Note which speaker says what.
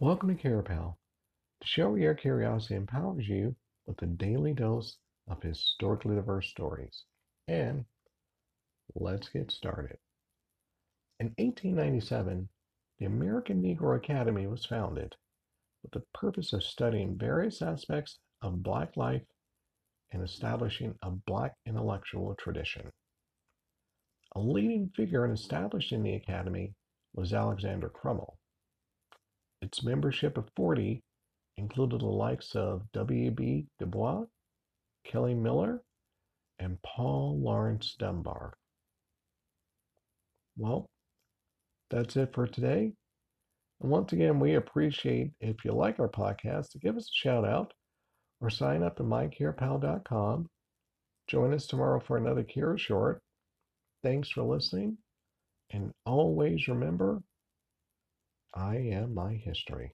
Speaker 1: Welcome to CarePal, the show where your curiosity empowers you with a daily dose of historically diverse stories. And let's get started. In 1897, the American Negro Academy was founded with the purpose of studying various aspects of Black life and establishing a Black intellectual tradition. A leading figure in establishing the Academy was Alexander Crummell. Its membership of 40 included the likes of W.B. Du Bois, Kelly Miller, and Paul Laurence Dunbar. Well, that's it for today. And once again, we appreciate if you like our podcast to give us a shout out or sign up to mycarepal.com. Join us tomorrow for another Care Short. Thanks for listening. And always remember, I am my history.